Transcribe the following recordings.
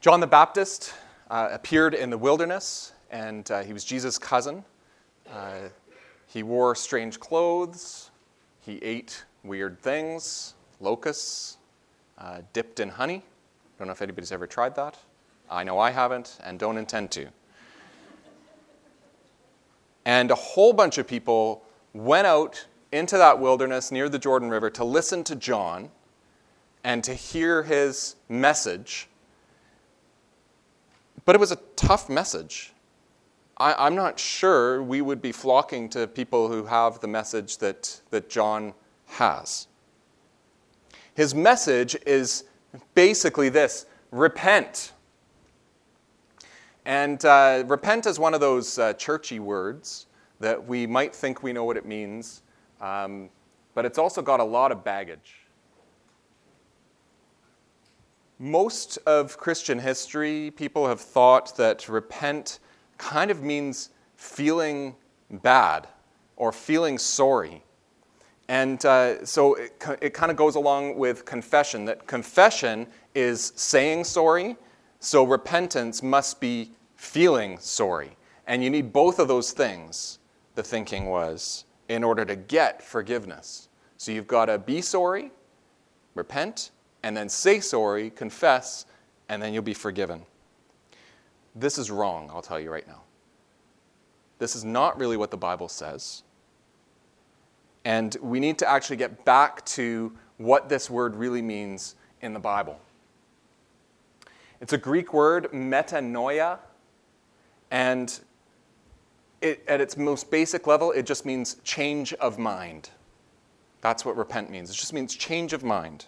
John the Baptist uh, appeared in the wilderness, and uh, he was Jesus' cousin. Uh, he wore strange clothes, he ate weird things, locusts, uh, dipped in honey. Don't know if anybody's ever tried that. I know I haven't and don't intend to. And a whole bunch of people went out into that wilderness near the Jordan River to listen to John and to hear his message. But it was a tough message. I, am not sure we would be flocking to people who have the message that, that John has. His message is basically this repent. And uh, repent is one of those uh, churchy words that we might think we know what it means, um, but it's also got a lot of baggage. Most of Christian history, people have thought that repent kind of means feeling bad or feeling sorry. And uh, so it, it kind of goes along with confession that confession is saying sorry, so repentance must be feeling sorry. And you need both of those things, the thinking was, in order to get forgiveness. So you've got to be sorry, repent, and then say sorry, confess, and then you'll be forgiven. This is wrong, I'll tell you right now. This is not really what the Bible says. And we need to actually get back to what this word really means in the Bible. It's a Greek word, metanoia, and it, at its most basic level, it just means change of mind. That's what repent means. It just means change of mind.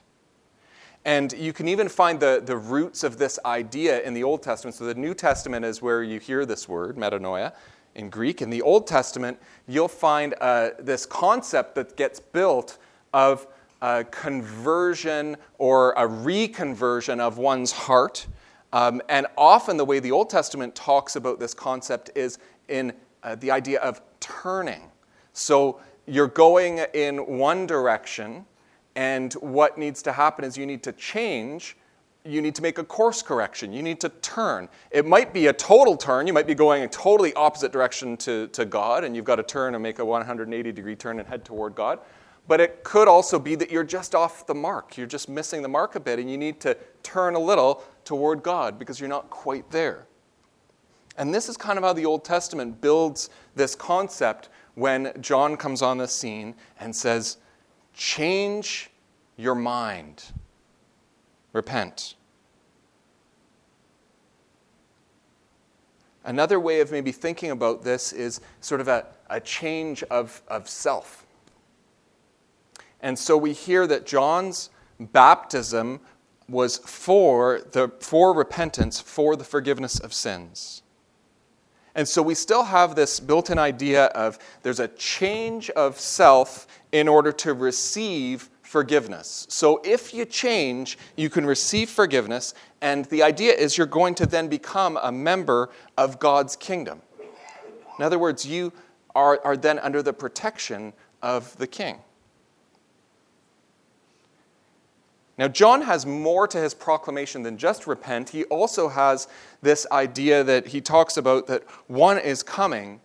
And you can even find the, the roots of this idea in the Old Testament. So the New Testament is where you hear this word, metanoia, in Greek. In the Old Testament, you'll find uh, this concept that gets built of a conversion or a reconversion of one's heart. Um, and often the way the Old Testament talks about this concept is in uh, the idea of turning. So you're going in one direction and what needs to happen is you need to change. You need to make a course correction. You need to turn. It might be a total turn. You might be going a totally opposite direction to, to God, and you've got to turn and make a 180 degree turn and head toward God. But it could also be that you're just off the mark. You're just missing the mark a bit, and you need to turn a little toward God because you're not quite there. And this is kind of how the Old Testament builds this concept when John comes on the scene and says, Change your mind. Repent. Another way of maybe thinking about this is sort of a, a change of, of self. And so we hear that John's baptism was for, the, for repentance, for the forgiveness of sins. And so we still have this built in idea of there's a change of self in order to receive forgiveness. So if you change, you can receive forgiveness, and the idea is you're going to then become a member of God's kingdom. In other words, you are, are then under the protection of the king. Now, John has more to his proclamation than just repent. He also has this idea that he talks about that one is coming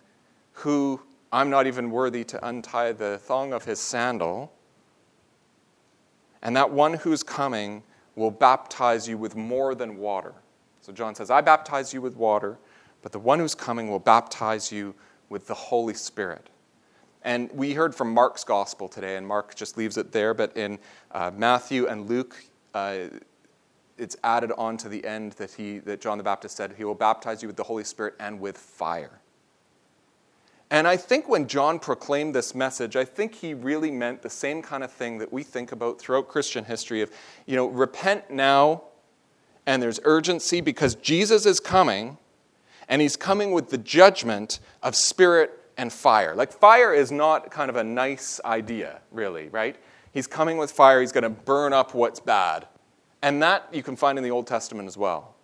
who I'm not even worthy to untie the thong of his sandal. And that one who's coming will baptize you with more than water. So John says, I baptize you with water, but the one who's coming will baptize you with the Holy Spirit. And we heard from Mark's gospel today, and Mark just leaves it there, but in uh, Matthew and Luke, uh, it's added on to the end that, he, that John the Baptist said, He will baptize you with the Holy Spirit and with fire. And I think when John proclaimed this message, I think he really meant the same kind of thing that we think about throughout Christian history of, you know, repent now, and there's urgency because Jesus is coming, and he's coming with the judgment of spirit and fire. Like, fire is not kind of a nice idea, really, right? He's coming with fire, he's going to burn up what's bad. And that you can find in the Old Testament as well.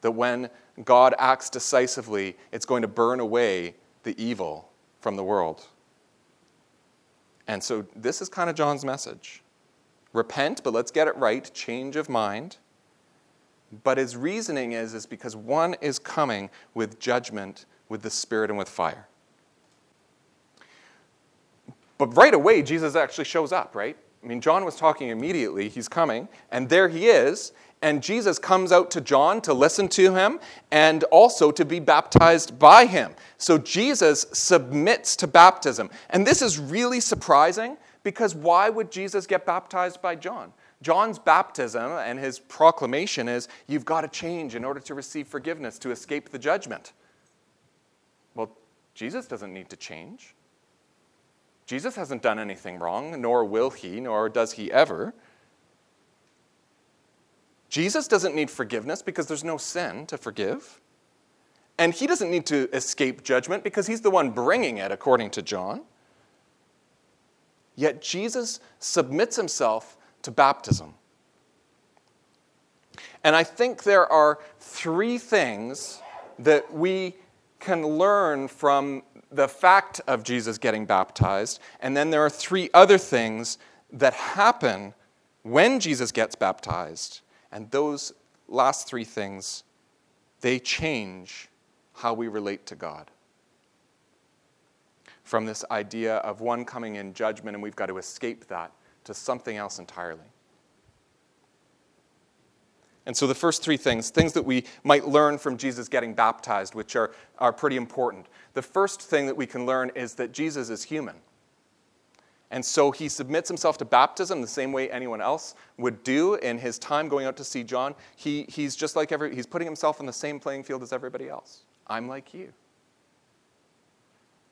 That when God acts decisively, it's going to burn away the evil from the world. And so this is kind of John's message repent, but let's get it right, change of mind. But his reasoning is, is because one is coming with judgment, with the Spirit, and with fire. But right away, Jesus actually shows up, right? I mean, John was talking immediately. He's coming, and there he is. And Jesus comes out to John to listen to him and also to be baptized by him. So Jesus submits to baptism. And this is really surprising because why would Jesus get baptized by John? John's baptism and his proclamation is you've got to change in order to receive forgiveness, to escape the judgment. Well, Jesus doesn't need to change. Jesus hasn't done anything wrong, nor will he, nor does he ever. Jesus doesn't need forgiveness because there's no sin to forgive. And he doesn't need to escape judgment because he's the one bringing it, according to John. Yet Jesus submits himself to baptism. And I think there are three things that we can learn from the fact of Jesus getting baptized. And then there are three other things that happen when Jesus gets baptized. And those last three things, they change how we relate to God from this idea of one coming in judgment and we've got to escape that to something else entirely. And so, the first three things, things that we might learn from Jesus getting baptized, which are, are pretty important. The first thing that we can learn is that Jesus is human. And so he submits himself to baptism the same way anyone else would do in his time going out to see John. He, he's just like every, he's putting himself on the same playing field as everybody else. I'm like you.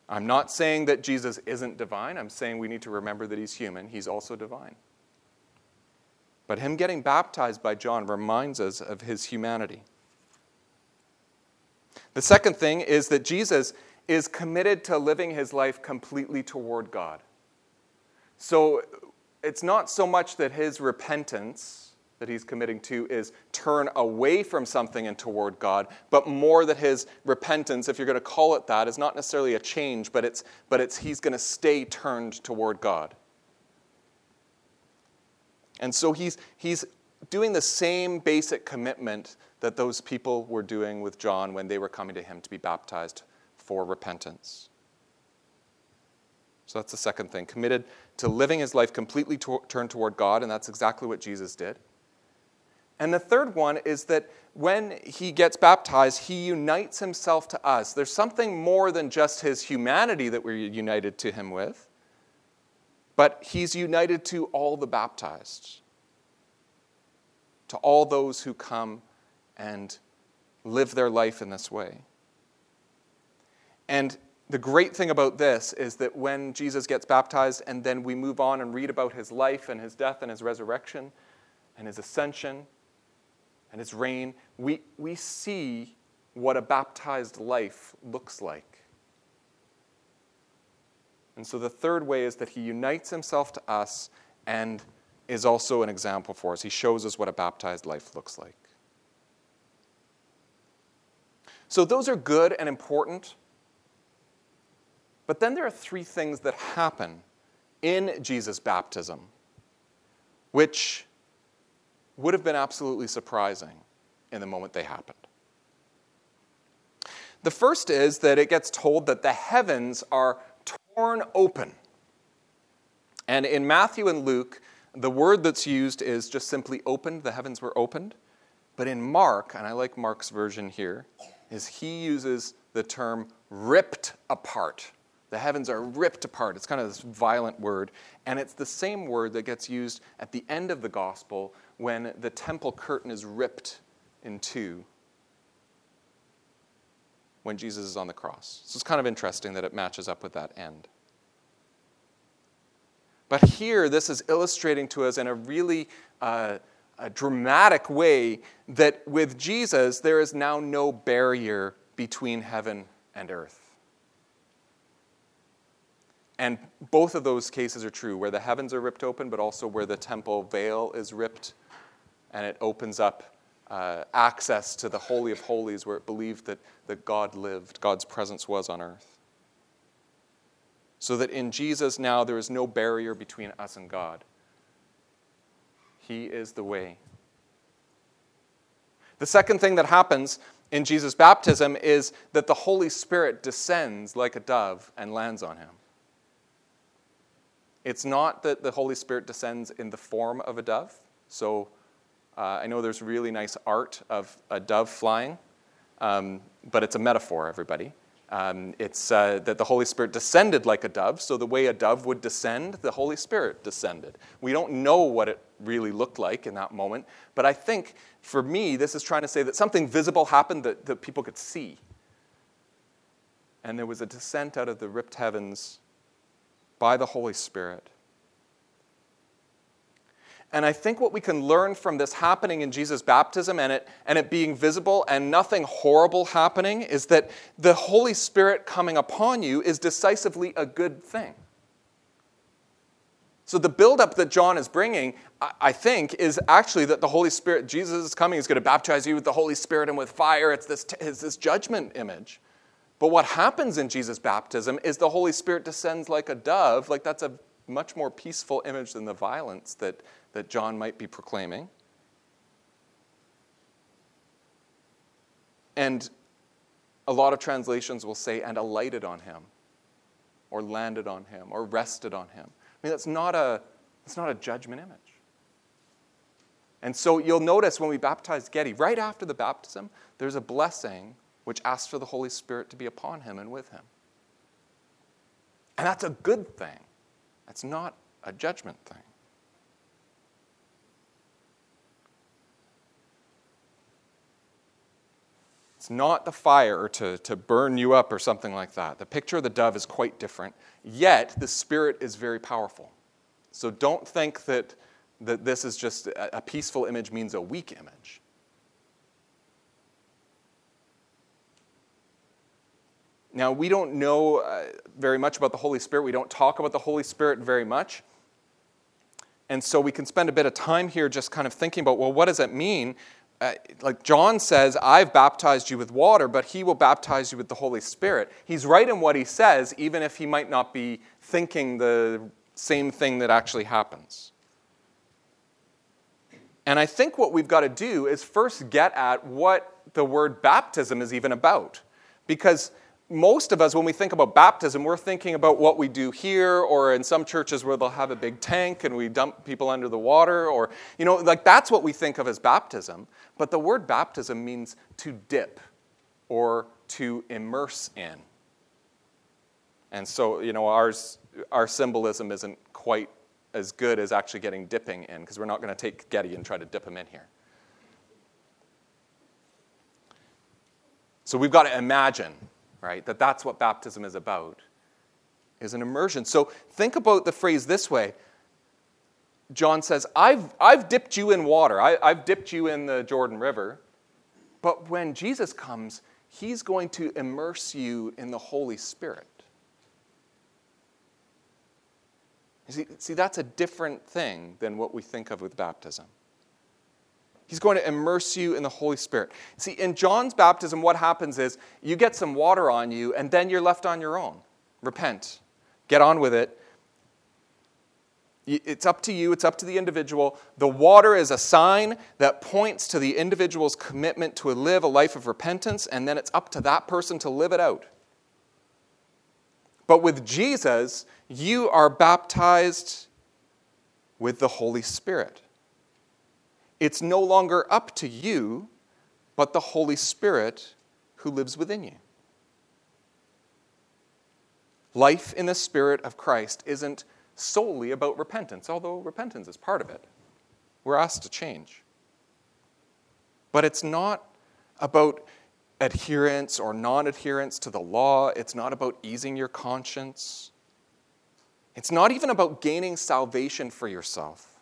I'm not saying that Jesus isn't divine. I'm saying we need to remember that he's human. He's also divine. But him getting baptized by John reminds us of his humanity. The second thing is that Jesus is committed to living his life completely toward God. So it's not so much that his repentance that he's committing to is turn away from something and toward God, but more that his repentance, if you're going to call it that, is not necessarily a change, but it's, but it's he's going to stay turned toward God. And so he's, he's doing the same basic commitment that those people were doing with John when they were coming to him to be baptized for repentance. So that's the second thing. Committed to living his life completely to- turned toward God, and that's exactly what Jesus did. And the third one is that when he gets baptized, he unites himself to us. There's something more than just his humanity that we're united to him with, but he's united to all the baptized, to all those who come and live their life in this way. And the great thing about this is that when Jesus gets baptized and then we move on and read about his life and his death and his resurrection and his ascension, and his reign, we, we see what a baptized life looks like. And so the third way is that he unites himself to us and is also an example for us. He shows us what a baptized life looks like. So those are good and important. But then there are three things that happen in Jesus' baptism, which would have been absolutely surprising in the moment they happened. The first is that it gets told that the heavens are torn open. And in Matthew and Luke, the word that's used is just simply opened, the heavens were opened. But in Mark, and I like Mark's version here, is he uses the term ripped apart. The heavens are ripped apart. It's kind of this violent word. And it's the same word that gets used at the end of the gospel when the temple curtain is ripped in two when Jesus is on the cross. So it's kind of interesting that it matches up with that end. But here, this is illustrating to us in a really uh, a dramatic way that with Jesus, there is now no barrier between heaven and earth. And both of those cases are true, where the heavens are ripped open, but also where the temple veil is ripped and it opens up uh, access to the Holy of Holies where it believed that, that God lived, God's presence was on earth. So that in Jesus now there is no barrier between us and God. He is the way. The second thing that happens in Jesus' baptism is that the Holy Spirit descends like a dove and lands on him. It's not that the Holy Spirit descends in the form of a dove. So uh, I know there's really nice art of a dove flying, um, but it's a metaphor, everybody. Um, it's uh, that the Holy Spirit descended like a dove, so the way a dove would descend, the Holy Spirit descended. We don't know what it really looked like in that moment, but I think for me, this is trying to say that something visible happened that, that people could see. And there was a descent out of the ripped heavens by the Holy Spirit. And I think what we can learn from this happening in Jesus' baptism and it, and it being visible and nothing horrible happening is that the Holy Spirit coming upon you is decisively a good thing. So the buildup that John is bringing, I think, is actually that the Holy Spirit, Jesus is coming, is going to baptize you with the Holy Spirit and with fire. It's this, it's this judgment image. But what happens in Jesus' baptism is the Holy Spirit descends like a dove. Like that's a much more peaceful image than the violence that, that John might be proclaiming. And a lot of translations will say, and alighted on him, or landed on him, or rested on him. I mean, that's not a, that's not a judgment image. And so you'll notice when we baptize Getty, right after the baptism, there's a blessing which asks for the Holy Spirit to be upon him and with him. And that's a good thing. That's not a judgment thing. It's not the fire to, to burn you up or something like that. The picture of the dove is quite different, yet the Spirit is very powerful. So don't think that, that this is just a, a peaceful image means a weak image. Now, we don't know uh, very much about the Holy Spirit. We don't talk about the Holy Spirit very much. And so we can spend a bit of time here just kind of thinking about well, what does it mean? Uh, like John says, I've baptized you with water, but he will baptize you with the Holy Spirit. He's right in what he says, even if he might not be thinking the same thing that actually happens. And I think what we've got to do is first get at what the word baptism is even about. Because most of us, when we think about baptism, we're thinking about what we do here, or in some churches where they'll have a big tank and we dump people under the water, or, you know, like that's what we think of as baptism. But the word baptism means to dip or to immerse in. And so, you know, ours, our symbolism isn't quite as good as actually getting dipping in, because we're not going to take Getty and try to dip him in here. So we've got to imagine right? That that's what baptism is about, is an immersion. So think about the phrase this way. John says, I've, I've dipped you in water. I, I've dipped you in the Jordan River. But when Jesus comes, he's going to immerse you in the Holy Spirit. See, see, that's a different thing than what we think of with baptism. He's going to immerse you in the Holy Spirit. See, in John's baptism, what happens is you get some water on you, and then you're left on your own. Repent, get on with it. It's up to you, it's up to the individual. The water is a sign that points to the individual's commitment to live a life of repentance, and then it's up to that person to live it out. But with Jesus, you are baptized with the Holy Spirit. It's no longer up to you, but the Holy Spirit who lives within you. Life in the Spirit of Christ isn't solely about repentance, although repentance is part of it. We're asked to change. But it's not about adherence or non adherence to the law, it's not about easing your conscience. It's not even about gaining salvation for yourself.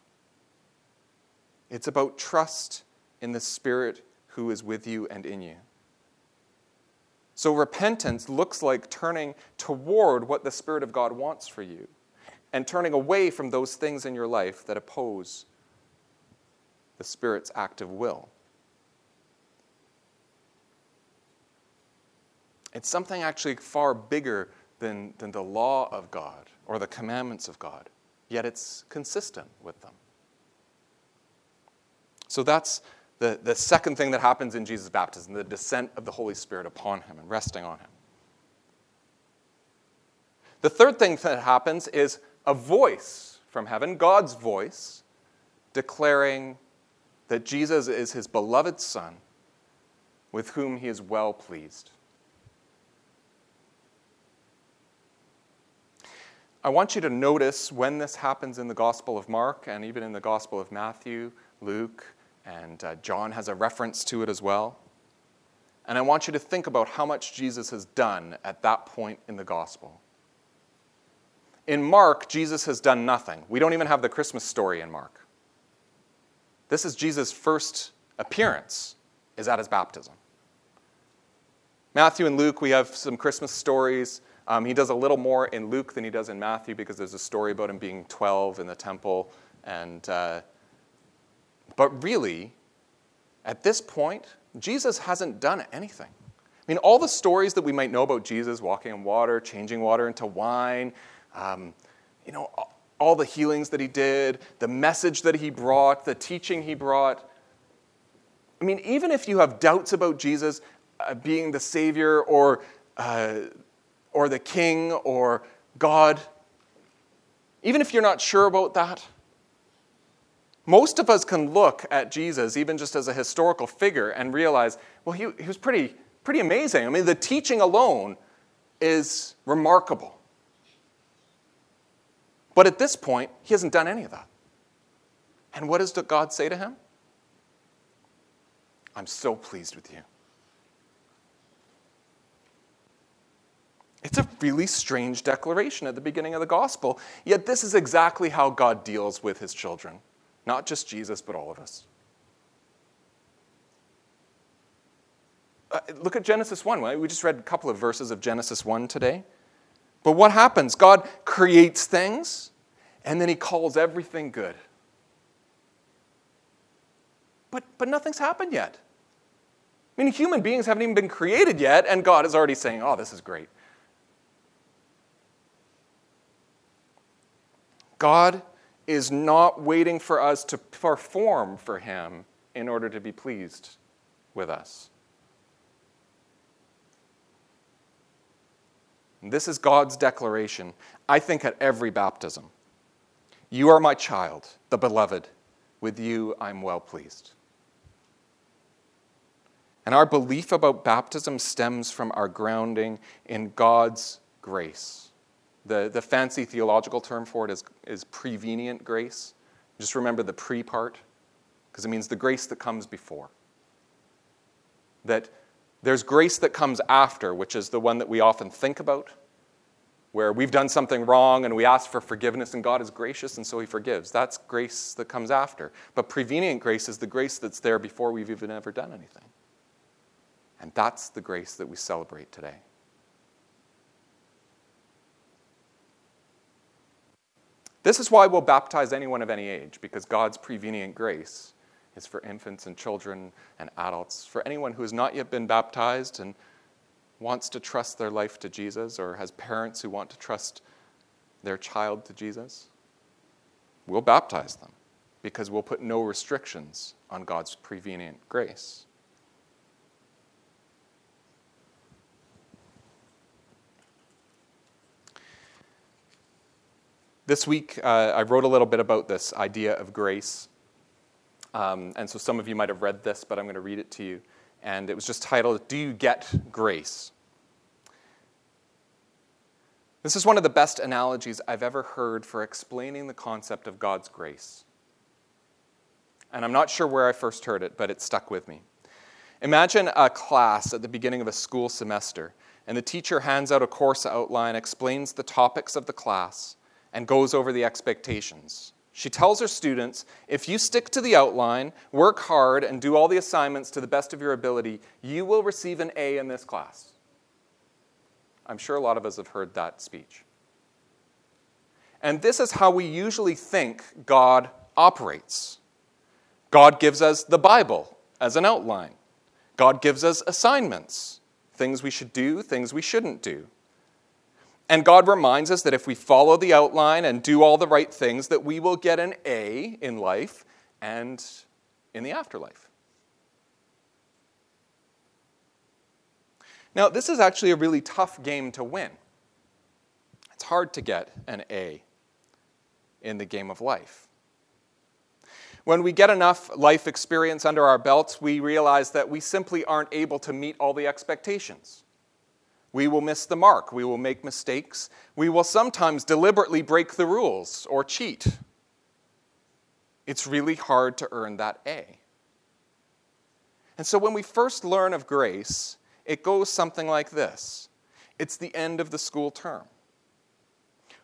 It's about trust in the Spirit who is with you and in you. So, repentance looks like turning toward what the Spirit of God wants for you and turning away from those things in your life that oppose the Spirit's active will. It's something actually far bigger than, than the law of God or the commandments of God, yet it's consistent with them. So that's the, the second thing that happens in Jesus' baptism, the descent of the Holy Spirit upon him and resting on him. The third thing that happens is a voice from heaven, God's voice, declaring that Jesus is his beloved Son, with whom he is well pleased. I want you to notice when this happens in the Gospel of Mark and even in the Gospel of Matthew, Luke, and uh, John has a reference to it as well. And I want you to think about how much Jesus has done at that point in the Gospel. In Mark, Jesus has done nothing. We don't even have the Christmas story in Mark. This is Jesus' first appearance, is at his baptism. Matthew and Luke, we have some Christmas stories. Um, he does a little more in Luke than he does in Matthew because there's a story about him being 12 in the temple. And, uh, but really, at this point, Jesus hasn't done anything. I mean, all the stories that we might know about Jesus walking on water, changing water into wine, um, you know, all the healings that he did, the message that he brought, the teaching he brought. I mean, even if you have doubts about Jesus uh, being the Savior or uh, or the king or God, even if you're not sure about that, most of us can look at Jesus, even just as a historical figure, and realize, well, he, he was pretty, pretty amazing. I mean, the teaching alone is remarkable. But at this point, he hasn't done any of that. And what does God say to him? I'm so pleased with you. It's a really strange declaration at the beginning of the gospel, yet, this is exactly how God deals with his children. Not just Jesus, but all of us. Uh, look at Genesis 1. We just read a couple of verses of Genesis 1 today. But what happens? God creates things, and then he calls everything good. But, but nothing's happened yet. I mean, human beings haven't even been created yet, and God is already saying, oh, this is great. God is not waiting for us to perform for Him in order to be pleased with us. This is God's declaration, I think, at every baptism. You are my child, the beloved. With you I'm well pleased. And our belief about baptism stems from our grounding in God's grace. The, the fancy theological term for it is, is prevenient grace. Just remember the pre part, because it means the grace that comes before. That there's grace that comes after, which is the one that we often think about, where we've done something wrong and we ask for forgiveness, and God is gracious and so He forgives. That's grace that comes after. But prevenient grace is the grace that's there before we've even ever done anything. And that's the grace that we celebrate today. This is why we'll baptize anyone of any age, because God's prevenient grace is for infants and children and adults. For anyone who has not yet been baptized and wants to trust their life to Jesus, or has parents who want to trust their child to Jesus, we'll baptize them because we'll put no restrictions on God's prevenient grace. This week, uh, I wrote a little bit about this idea of grace. Um, and so some of you might have read this, but I'm going to read it to you. And it was just titled, Do You Get Grace? This is one of the best analogies I've ever heard for explaining the concept of God's grace. And I'm not sure where I first heard it, but it stuck with me. Imagine a class at the beginning of a school semester, and the teacher hands out a course outline, explains the topics of the class, and goes over the expectations. She tells her students if you stick to the outline, work hard, and do all the assignments to the best of your ability, you will receive an A in this class. I'm sure a lot of us have heard that speech. And this is how we usually think God operates. God gives us the Bible as an outline, God gives us assignments, things we should do, things we shouldn't do. And God reminds us that if we follow the outline and do all the right things, that we will get an A in life and in the afterlife. Now, this is actually a really tough game to win. It's hard to get an A in the game of life. When we get enough life experience under our belts, we realize that we simply aren't able to meet all the expectations. We will miss the mark. We will make mistakes. We will sometimes deliberately break the rules or cheat. It's really hard to earn that A. And so when we first learn of grace, it goes something like this It's the end of the school term.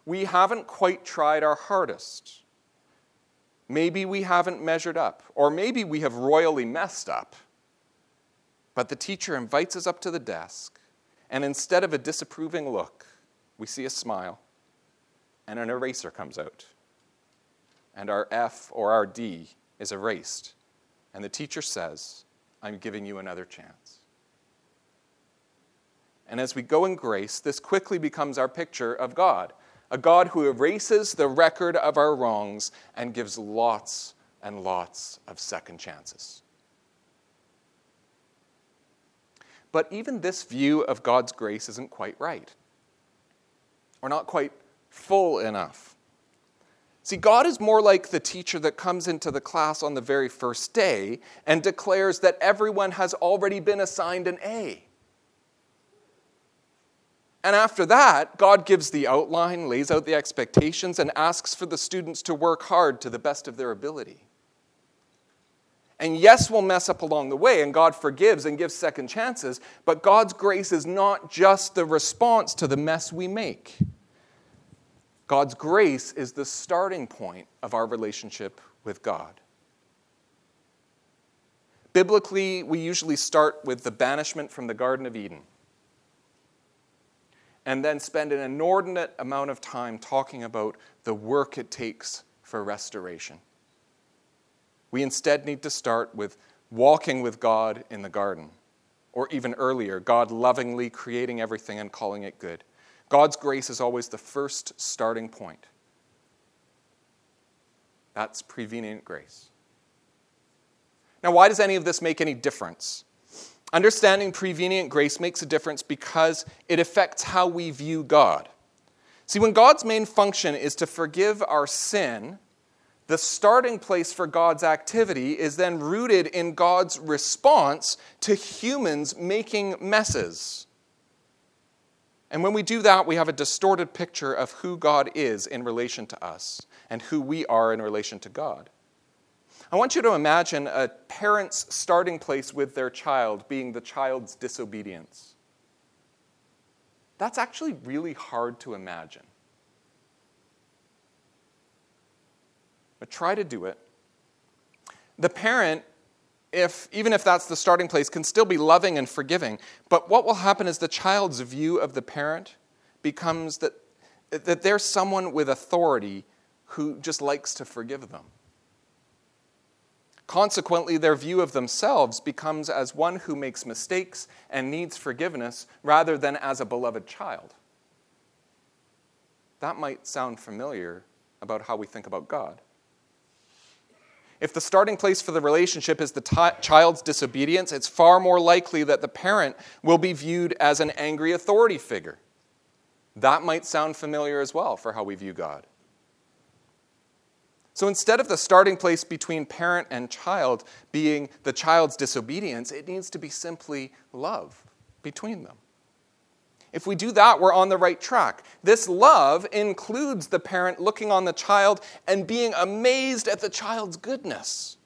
We haven't quite tried our hardest. Maybe we haven't measured up, or maybe we have royally messed up. But the teacher invites us up to the desk, and instead of a disapproving look, we see a smile, and an eraser comes out. And our F or our D is erased, and the teacher says, I'm giving you another chance. And as we go in grace, this quickly becomes our picture of God a God who erases the record of our wrongs and gives lots and lots of second chances. But even this view of God's grace isn't quite right, or not quite full enough. See, God is more like the teacher that comes into the class on the very first day and declares that everyone has already been assigned an A. And after that, God gives the outline, lays out the expectations, and asks for the students to work hard to the best of their ability. And yes, we'll mess up along the way, and God forgives and gives second chances, but God's grace is not just the response to the mess we make. God's grace is the starting point of our relationship with God. Biblically, we usually start with the banishment from the Garden of Eden and then spend an inordinate amount of time talking about the work it takes for restoration. We instead need to start with walking with God in the garden, or even earlier, God lovingly creating everything and calling it good. God's grace is always the first starting point. That's prevenient grace. Now, why does any of this make any difference? Understanding prevenient grace makes a difference because it affects how we view God. See, when God's main function is to forgive our sin, the starting place for God's activity is then rooted in God's response to humans making messes. And when we do that, we have a distorted picture of who God is in relation to us and who we are in relation to God. I want you to imagine a parent's starting place with their child being the child's disobedience. That's actually really hard to imagine. But try to do it. The parent, if, even if that's the starting place, can still be loving and forgiving. But what will happen is the child's view of the parent becomes that, that they're someone with authority who just likes to forgive them. Consequently, their view of themselves becomes as one who makes mistakes and needs forgiveness rather than as a beloved child. That might sound familiar about how we think about God. If the starting place for the relationship is the t- child's disobedience, it's far more likely that the parent will be viewed as an angry authority figure. That might sound familiar as well for how we view God. So instead of the starting place between parent and child being the child's disobedience, it needs to be simply love between them. If we do that, we're on the right track. This love includes the parent looking on the child and being amazed at the child's goodness.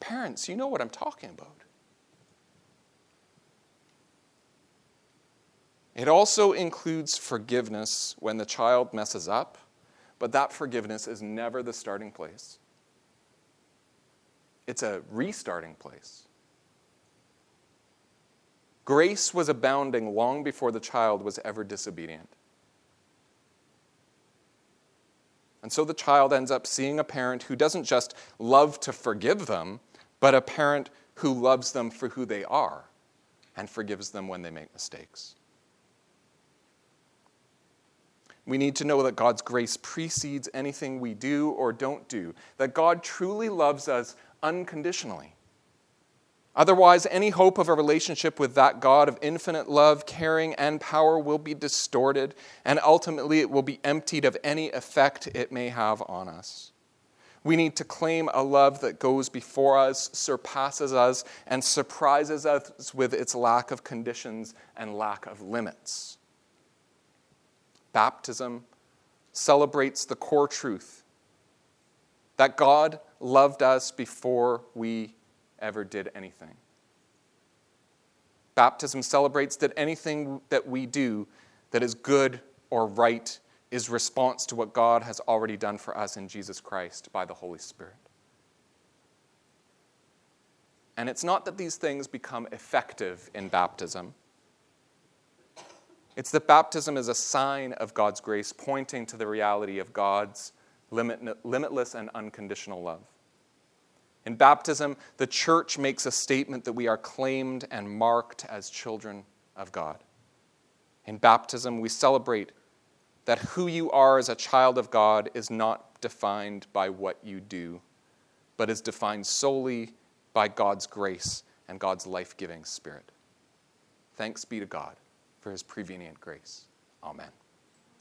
Parents, you know what I'm talking about. It also includes forgiveness when the child messes up but that forgiveness is never the starting place, it's a restarting place. Grace was abounding long before the child was ever disobedient. And so the child ends up seeing a parent who doesn't just love to forgive them, but a parent who loves them for who they are and forgives them when they make mistakes. We need to know that God's grace precedes anything we do or don't do, that God truly loves us unconditionally. Otherwise, any hope of a relationship with that God of infinite love, caring, and power will be distorted, and ultimately it will be emptied of any effect it may have on us. We need to claim a love that goes before us, surpasses us, and surprises us with its lack of conditions and lack of limits. Baptism celebrates the core truth that God loved us before we ever did anything. Baptism celebrates that anything that we do that is good or right is response to what God has already done for us in Jesus Christ by the Holy Spirit. And it's not that these things become effective in baptism. It's that baptism is a sign of God's grace, pointing to the reality of God's limitless and unconditional love. In baptism, the church makes a statement that we are claimed and marked as children of God. In baptism, we celebrate that who you are as a child of God is not defined by what you do, but is defined solely by God's grace and God's life giving spirit. Thanks be to God for his prevenient grace. Amen.